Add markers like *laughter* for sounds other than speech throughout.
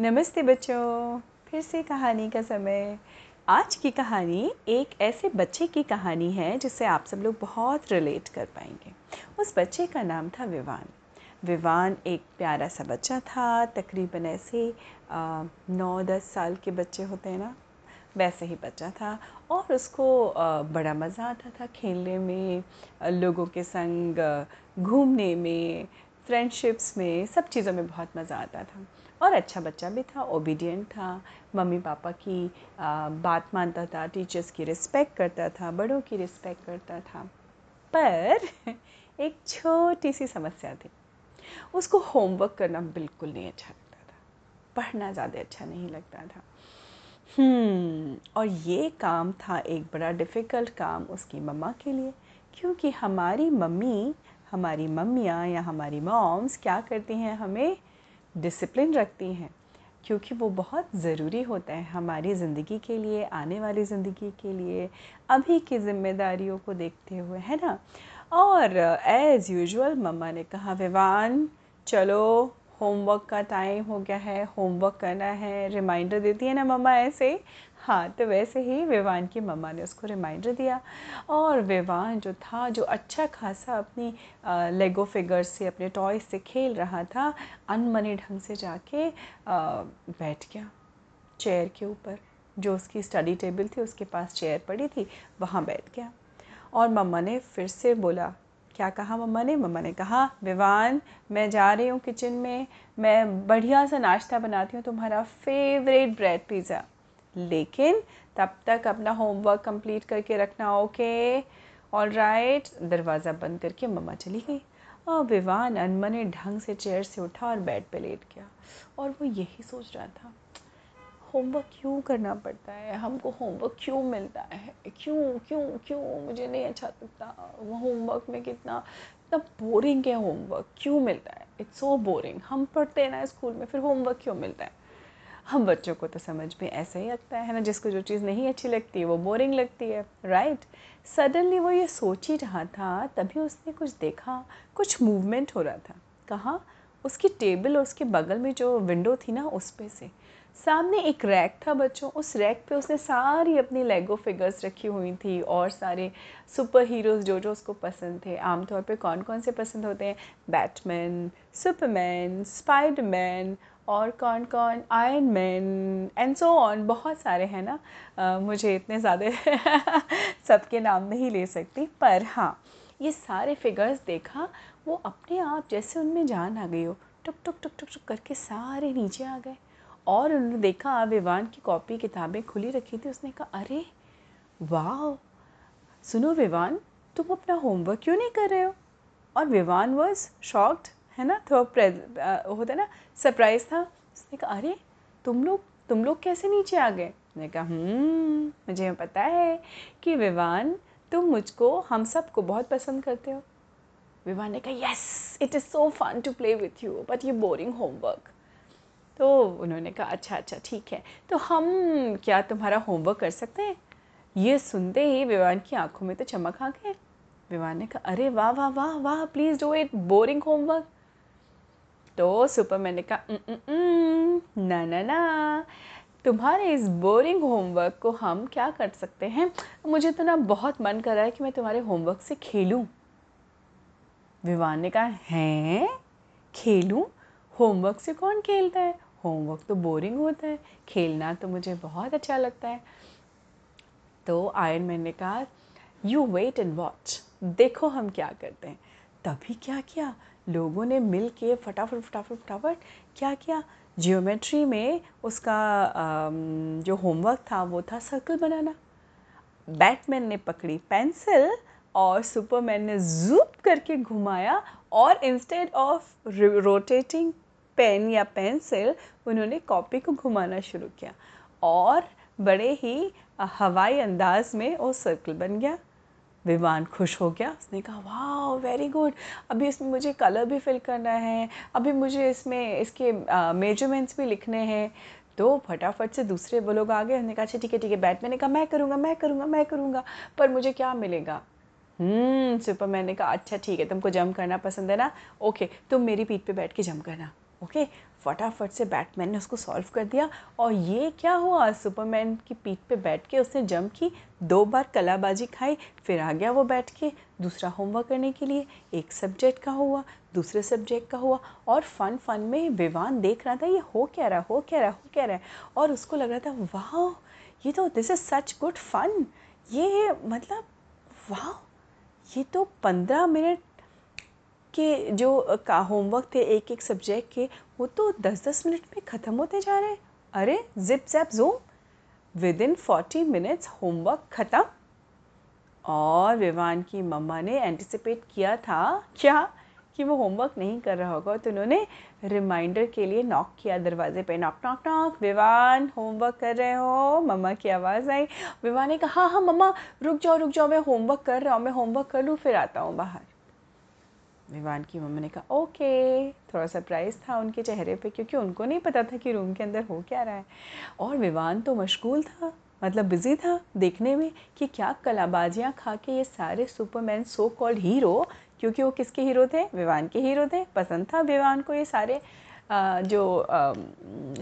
नमस्ते बच्चों, फिर से कहानी का समय। आज की कहानी एक ऐसे बच्चे की कहानी है जिससे आप सब लोग बहुत रिलेट कर पाएँगे। उस बच्चे का नाम था विवान। विवान एक प्यारा सा बच्चा था, तकरीबन ऐसे नौ दस साल के बच्चे होते हैं ना, वैसे ही बच्चा था और उसको बड़ा मज़ा आता था खेलने में लोगों के संग घूमने में फ्रेंडशिप्स में सब चीज़ों में बहुत मज़ा आता था। और अच्छा बच्चा भी था ओबीडियंट था मम्मी पापा की आ, बात मानता था टीचर्स की रिस्पेक्ट करता था बड़ों की रिस्पेक्ट करता था। पर *laughs* एक छोटी सी समस्या थी। उसको होमवर्क करना बिल्कुल नहीं अच्छा लगता था। पढ़ना ज़्यादा अच्छा नहीं लगता था। हम्म और ये काम था एक बड़ा डिफ़िकल्ट काम उसकी मम्मा के लिए क्योंकि हमारी मम्मी हमारी मम्मियाँ या हमारी मॉम्स क्या करती हैं, हमें डिसिप्लिन रखती हैं, क्योंकि वो बहुत ज़रूरी होता है हमारी ज़िंदगी के लिए, आने वाली ज़िंदगी के लिए, अभी की ज़िम्मेदारियों को देखते हुए, है ना? और एज़ यूजुअल मम्मा ने कहा, विवान, चलो होमवर्क का टाइम हो गया है, होमवर्क करना है रिमाइंडर देती है ना मम्मा ऐसे? हाँ तो वैसे ही विवान की मम्मा ने उसको रिमाइंडर दिया। और विवान जो था, जो अच्छा खासा अपनी लेगो फिगर से, अपने टॉय से खेल रहा था, अनमनी ढंग से जाके बैठ गया चेयर के ऊपर। जो उसकी स्टडी टेबल थी, उसके पास चेयर पड़ी थी, वहाँ बैठ गया। और मम्मा ने फिर से बोला क्या कहा? मम्मा ने मम्मा ने कहा, विवान, मैं जा रही हूँ किचन में, मैं बढ़िया सा नाश्ता बनाती हूँ, तुम्हारा फेवरेट ब्रेड पिज़्ज़ा लेकिन तब तक अपना होमवर्क कंप्लीट करके रखना ओके ऑल राइट दरवाज़ा बंद करके मम्मा चली गई। और विवान, अनमने ढंग से चेयर से उठा और बेड पे लेट गया। और वो यही सोच रहा था होमवर्क क्यों करना पड़ता है? हमको होमवर्क क्यों मिलता है? क्यों क्यों क्यों? मुझे नहीं अच्छा लगता। वो होमवर्क में कितना, इतना बोरिंग है होमवर्क। क्यों मिलता है? इट्स सो बोरिंग हम पढ़ते हैं ना स्कूल में, फिर होमवर्क क्यों मिलता है? हम बच्चों को तो समझ में ऐसा ही लगता है ना, जिसको जो चीज़ नहीं अच्छी लगती वो बोरिंग लगती है राइट सडनली वो ये सोच ही रहा था, तभी उसने कुछ देखा, कुछ मूवमेंट हो रहा था। कहाँ, उसकी टेबल और उसके बगल में जो विंडो थी ना, उस पर से। सामने एक रैक था बच्चों। उस रैक पे उसने सारी अपनी लेगो फिगर्स रखी हुई थी और सारे सुपर हीरोज़ जो जो उसको पसंद थे। आमतौर पे कौन कौन से पसंद होते हैं? बैटमैन सुपरमैन स्पाइडरमैन और कौन कौन Iron Man and so on बहुत सारे हैं ना? आ, मुझे इतने ज़्यादा *laughs* सबके नाम नहीं ले सकती पर हाँ ये सारे फिगर्स देखा वो अपने आप जैसे उनमें जान आ गई हो। टुक टुक टुक टुक टुक करके सारे नीचे आ गए। और उन्होंने देखा विवान की कॉपी किताबें खुली रखी थी उसने कहा अरे वाह सुनो विवान तुम अपना होमवर्क क्यों नहीं कर रहे हो? और विवान वॉज़ शॉक्ड है ना? थोड़ा होता ना सरप्राइज़ था। उसने कहा अरे तुम लोग तुम लोग कैसे नीचे आ गए? मैंने कहा हम्म, मुझे पता है कि विवान तुम मुझको हम सबको बहुत पसंद करते हो। विवान ने कहा yes it is so fun to play with you but ये बोरिंग होमवर्क तो उन्होंने कहा अच्छा अच्छा ठीक है। तो हम क्या तुम्हारा होमवर्क कर सकते हैं? ये सुनते ही विवान की आँखों में तो चमक आ गए विवान ने कहा, अरे वाह वाह वाह वाह please do it boring homework तो सुपरमैन ने कहा ना ना ना, तुम्हारे इस बोरिंग होमवर्क को हम क्या कर सकते हैं? मुझे तो ना बहुत मन कर रहा है कि मैं तुम्हारे होमवर्क से खेलूं। विवान ने कहा, हैं? खेलूं? होमवर्क से कौन खेलता है? होमवर्क तो बोरिंग होता है, खेलना तो मुझे बहुत अच्छा लगता है। तो आयरन मैन ने कहा यू वेट एंड वॉच देखो हम क्या करते हैं. तभी क्या किया? लोगों ने मिल के फटाफट फटाफट फटाफट क्या किया? जियोमेट्री में उसका जो होमवर्क था, वो था सर्कल बनाना। बैटमैन ने पकड़ी पेंसिल और सुपरमैन ने जूप करके घुमाया और इंस्टेड ऑफ़ रोटेटिंग पेन या पेंसिल उन्होंने कॉपी को घुमाना शुरू किया और बड़े ही हवाई अंदाज में वो सर्कल बन गया। विमान खुश हो गया। उसने कहा वाह वेरी गुड अभी इसमें मुझे कलर भी फिल करना है। अभी मुझे इसमें, इसके मेजरमेंट्स भी लिखने हैं। तो फटाफट से दूसरे वो लोग आ गए। उन्होंने कहा अच्छा ठीक है ठीक है बैट मैंने कहा, मैं करूँगा मैं करूँगा मैं करूँगा, पर मुझे क्या मिलेगा? हम्म सुपरमैन ने कहा अच्छा ठीक है, तुमको जम करना पसंद है ना? ओके तुम मेरी पीठ पे बैठ के जम करना। ओके, फटाफट से बैटमैन ने उसको सॉल्व कर दिया और ये क्या हुआ? सुपरमैन की पीठ पे बैठ के उसने जम की, दो बार कलाबाजी खाई, फिर आ गया वो बैठ के। दूसरा होमवर्क करने के लिए एक सब्जेक्ट का हुआ, दूसरे सब्जेक्ट का हुआ और फन फन में विवान देख रहा था, ये हो क्या रहा, हो क्या रहा, हो क्या रहा है? और उसको लग रहा था वाह ये तो this is such good fun ये मतलब वाह ये तो पंद्रह मिनट के जो का होमवर्क थे एक एक सब्जेक्ट के, वो तो दस दस मिनट में ख़त्म होते जा रहे अरे zip zap zoom within forty minutes homework ख़त्म। और विवान की मम्मा ने एंटिसिपेट किया था, क्या? कि वो होमवर्क नहीं कर रहा होगा। तो उन्होंने रिमाइंडर के लिए नॉक किया दरवाजे पे। Knock knock knock Vivaan homework कर रहे हो? मम्मा की आवाज़ आई। विवान ने कहा हाँ हाँ मम्मा, रुक जाओ रुक जाओ, मैं होमवर्क कर रहा हूँ, मैं होमवर्क कर लूँ, फिर आता हूँ बाहर। विवान की मम्मा ने कहा, ओके. थोड़ा सरप्राइज़ था उनके चेहरे पे, क्योंकि उनको नहीं पता था कि रूम के अंदर हो क्या रहा है। और विवान तो मशगूल था मतलब बिज़ी था देखने में कि क्या कलाबाजियाँ खा के ये सारे सुपरमैन सो कॉल्ड हीरो क्योंकि वो किसके हीरो थे? विवान के हीरो थे। पसंद था विवान को ये सारे जो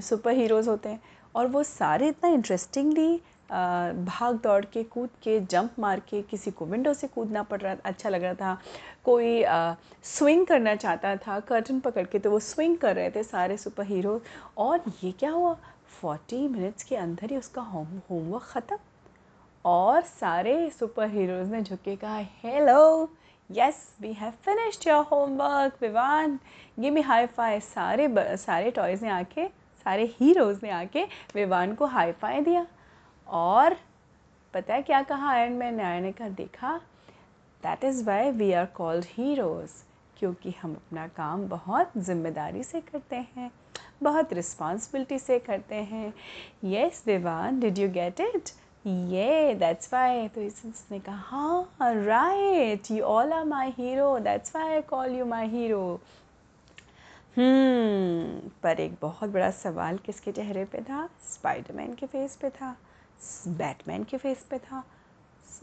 सुपर हीरोज़ होते हैं। और वो सारे इतना इंटरेस्टिंगली भाग दौड़ के कूद के जंप मार के किसी को विंडो से कूदना पड़ रहा अच्छा लग रहा था। कोई आ, स्विंग करना चाहता था कर्टन पकड़ के तो वो स्विंग कर रहे थे सारे सुपर हीरो और ये क्या हुआ? फोर्टी मिनट्स के अंदर ही उसका होम होमवर्क ख़त्म। और सारे सुपर हीरोज़ ने झुके कहा hello yes we have finished your homework Vivaan. Give me high five. सारे सारे टॉयज़ ने आके सारे हीरोज़ ने आके विवान को हाई फाई दिया। और पता है क्या कहा आयरन मैन ने? आयरन ने कहा, देखा that is why we are called heroes क्योंकि हम अपना काम बहुत ज़िम्मेदारी से करते हैं, बहुत रिस्पॉन्सिबिलिटी से करते हैं। Yes Vivaan did you get it ये दैट्स वाई तो इसने कहा हाँ right you all are my hero that's why I call you my hero पर एक बहुत बड़ा सवाल किसके चेहरे पे था? स्पाइडरमैन के फेस पे था। बैटमैन के फेस पे था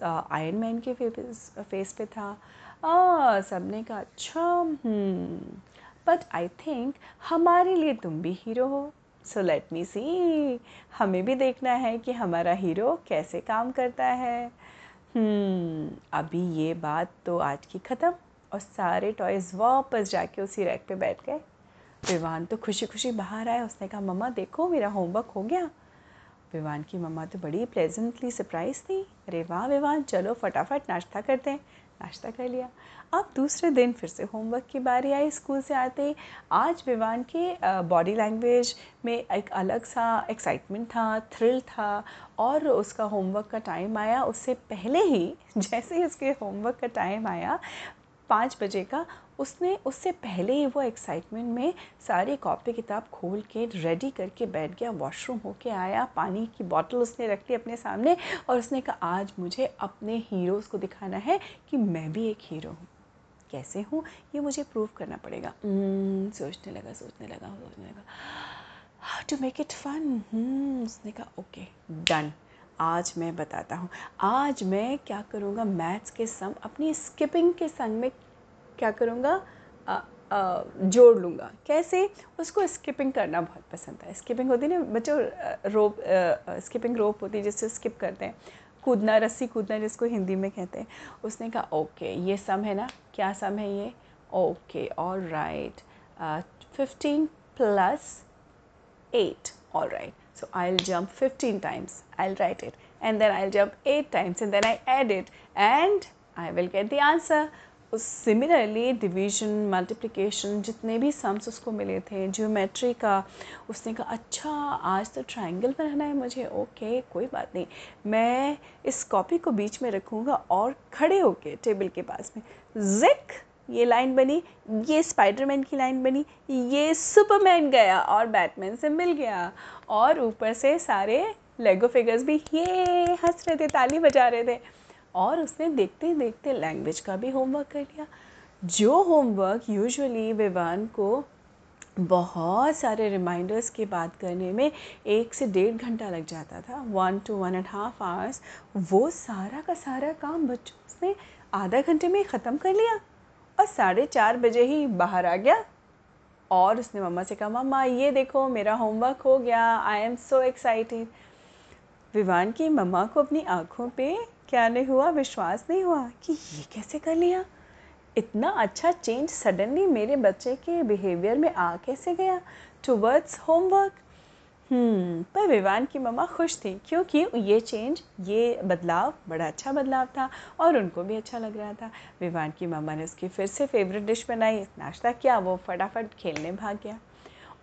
आयरन मैन के फेस फेस पे था। सबने कहा अच्छा बट आई थिंक हमारे लिए तुम भी हीरो हो। सो लेट मी सी हमें भी देखना है कि हमारा हीरो कैसे काम करता है। hmm, अभी ये बात तो आज की ख़त्म और सारे टॉयज़ वापस जाके उसी रैक पे बैठ गए। विवान तो खुशी खुशी बाहर आया उसने कहा मम्मा देखो मेरा होमवर्क हो गया। विवान की मम्मा तो बड़ी प्लेजेंटली सरप्राइज़ थी। अरे वाह विवान चलो फटाफट नाश्ता करते हैं। नाश्ता कर लिया। अब दूसरे दिन फिर से होमवर्क की बारी आई स्कूल से आते आज विवान के बॉडी लैंग्वेज में एक अलग सा एक्साइटमेंट था थ्रिल था और उसका होमवर्क का टाइम आया। उससे पहले ही, *laughs* जैसे ही उसके होमवर्क का टाइम आया पाँच बजे का उसने उससे पहले ही वो एक्साइटमेंट में सारी कॉपी किताब खोल के रेडी करके बैठ गया वॉशरूम होके आया पानी की बॉटल उसने रख ली अपने सामने और उसने कहा आज मुझे अपने हीरोज़ को दिखाना है कि मैं भी एक हीरो हूँ। कैसे हूँ? ये मुझे प्रूव करना पड़ेगा। hmm, सोचने लगा सोचने लगा सोचने लगा। How to make it fun उसने कहा ओके डन आज मैं बताता हूँ। आज मैं क्या करूँगा? मैथ्स के सम, अपनी स्किपिंग के संग में क्या करूँगा? जोड़ लूँगा। कैसे? उसको स्किपिंग करना बहुत पसंद है। स्किपिंग होती है ना, बच्चों रोप स्किपिंग रोप होती है, जिससे स्किप करते हैं। कूदना, रस्सी कूदना, जिसको हिंदी में कहते हैं। उसने कहा, ओके, ये सम है ना? क्या सम है ये? Okay all right fifteen plus eight all right so, I'll jump 15 times, I'll write it. And then I'll jump 8 times and then I add it. And I will get the answer. Similarly division multiplication जितने भी sums उसको मिले थे geometry का, उसने कहा अच्छा आज तो ट्रायंगल बनाना है मुझे. ओके कोई बात नहीं। मैं इस कॉपी को बीच में रखूँगा और खड़े होके टेबल के पास में। जिक ये लाइन बनी, ये स्पाइडरमैन की लाइन बनी, ये सुपरमैन गया और बैटमैन से मिल गया। और ऊपर से सारे लेगो फिगर्स भी, ये हंस रहे थे, ताली बजा रहे थे। और उसने देखते देखते लैंग्वेज का भी होमवर्क कर लिया। जो होमवर्क यूजुअली विवान को बहुत सारे रिमाइंडर्स की बात करने में एक से डेढ़ घंटा लग जाता था one two one and half hours वो सारा का सारा काम बच्चों उसने आधा घंटे में ख़त्म कर लिया। और साढ़े चार बजे ही बाहर आ गया। और उसने मम्मा से कहा, मम्मा, ये देखो, मेरा होमवर्क हो गया। I am so excited Vivaan की मम्मा को अपनी आँखों पे क्या नहीं हुआ, विश्वास नहीं हुआ कि ये कैसे कर लिया। इतना अच्छा चेंज सडनली मेरे बच्चे के बिहेवियर में आ कैसे गया? टूवर्ड्स होमवर्क पर विवान की मम्मा खुश थी, क्योंकि ये चेंज ये बदलाव, बड़ा अच्छा बदलाव था और उनको भी अच्छा लग रहा था। विवान की मम्मा ने उसकी फिर से फेवरेट डिश बनाई, नाश्ता किया, वो फटाफट खेलने भाग गया।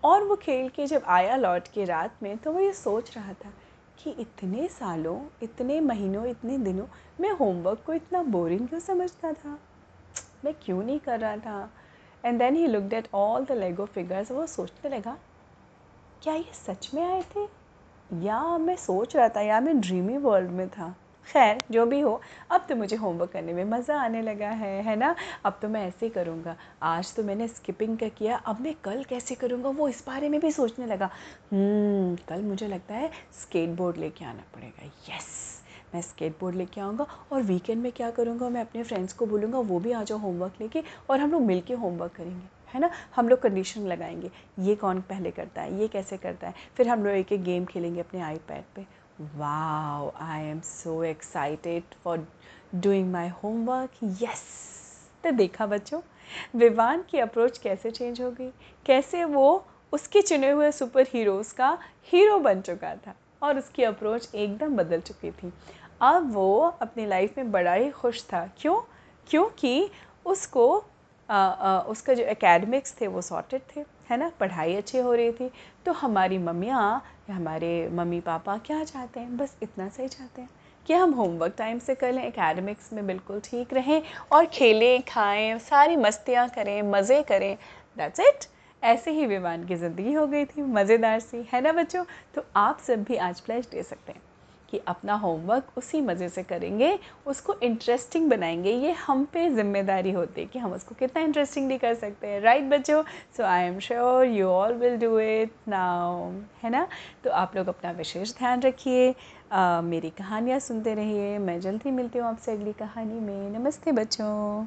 और वो खेल के जब आया लौट के रात में तो वो ये सोच रहा था कि इतने सालों, इतने महीनों, इतने दिनों मैं होमवर्क को इतना बोरिंग क्यों समझता था? मैं क्यों नहीं कर रहा था? And then he looked at all the Lego figures वो सोचने लगा क्या ये सच में आए थे? या मैं सोच रहा था या मैं ड्रीमी वर्ल्ड में था। खैर जो भी हो अब तो मुझे होमवर्क करने में मज़ा आने लगा है है ना? अब तो मैं ऐसे ही करूँगा। आज तो मैंने स्किपिंग का किया अब मैं कल कैसे करूँगा वो इस बारे में भी सोचने लगा। हम्म, कल मुझे लगता है स्केट बोर्ड लेके आना पड़ेगा। यस मैं स्केट बोर्ड लेके आऊँगा और वीकेंड में क्या करूँगा मैं अपने फ्रेंड्स को बोलूँगा वो भी आ जाओ होमवर्क लेके और हम लोग मिल के होमवर्क करेंगे। है ना? हम लोग कंडीशन लगाएँगे। ये कौन पहले करता है? ये कैसे करता है? फिर हम लोग एक एक गेम खेलेंगे अपने आईपैड पे। Wow I am so excited for doing my homework yes तो देखा बच्चों, विवान की अप्रोच कैसे चेंज हो गई? कैसे वो उसके चुने हुए सुपर हीरोज़ का हीरो बन चुका था और उसकी अप्रोच एकदम बदल चुकी थी। अब वो अपनी लाइफ में बड़ा ही खुश था। क्यों? क्योंकि उसको आ, आ, उसका जो एकेडमिक्स थे वो सॉर्टेड थे है ना? पढ़ाई अच्छी हो रही थी तो हमारी मम्मियाँ या हमारे मम्मी पापा क्या चाहते हैं? बस इतना सही चाहते हैं कि हम होमवर्क टाइम से कर लें एकेडमिक्स में बिल्कुल ठीक रहें और खेलें खाएँ सारी मस्तियाँ करें मज़े करें। दैट्स इट ऐसे ही विमान की ज़िंदगी हो गई थी मज़ेदार सी है ना बच्चों? तो आप सब भी आज प्लेज दे सकते हैं। कि अपना होमवर्क उसी मज़े से करेंगे, उसको इंटरेस्टिंग बनाएँगे। ये हम पे ज़िम्मेदारी होती है कि हम उसको कितना इंटरेस्टिंगली कर सकते हैं। राइट बच्चों? So I am sure you all will do it now है ना? तो आप लोग अपना विशेष ध्यान रखिए। मेरी कहानियाँ सुनते रहिए। मैं जल्दी मिलती हूँ आपसे अगली कहानी में। नमस्ते बच्चों।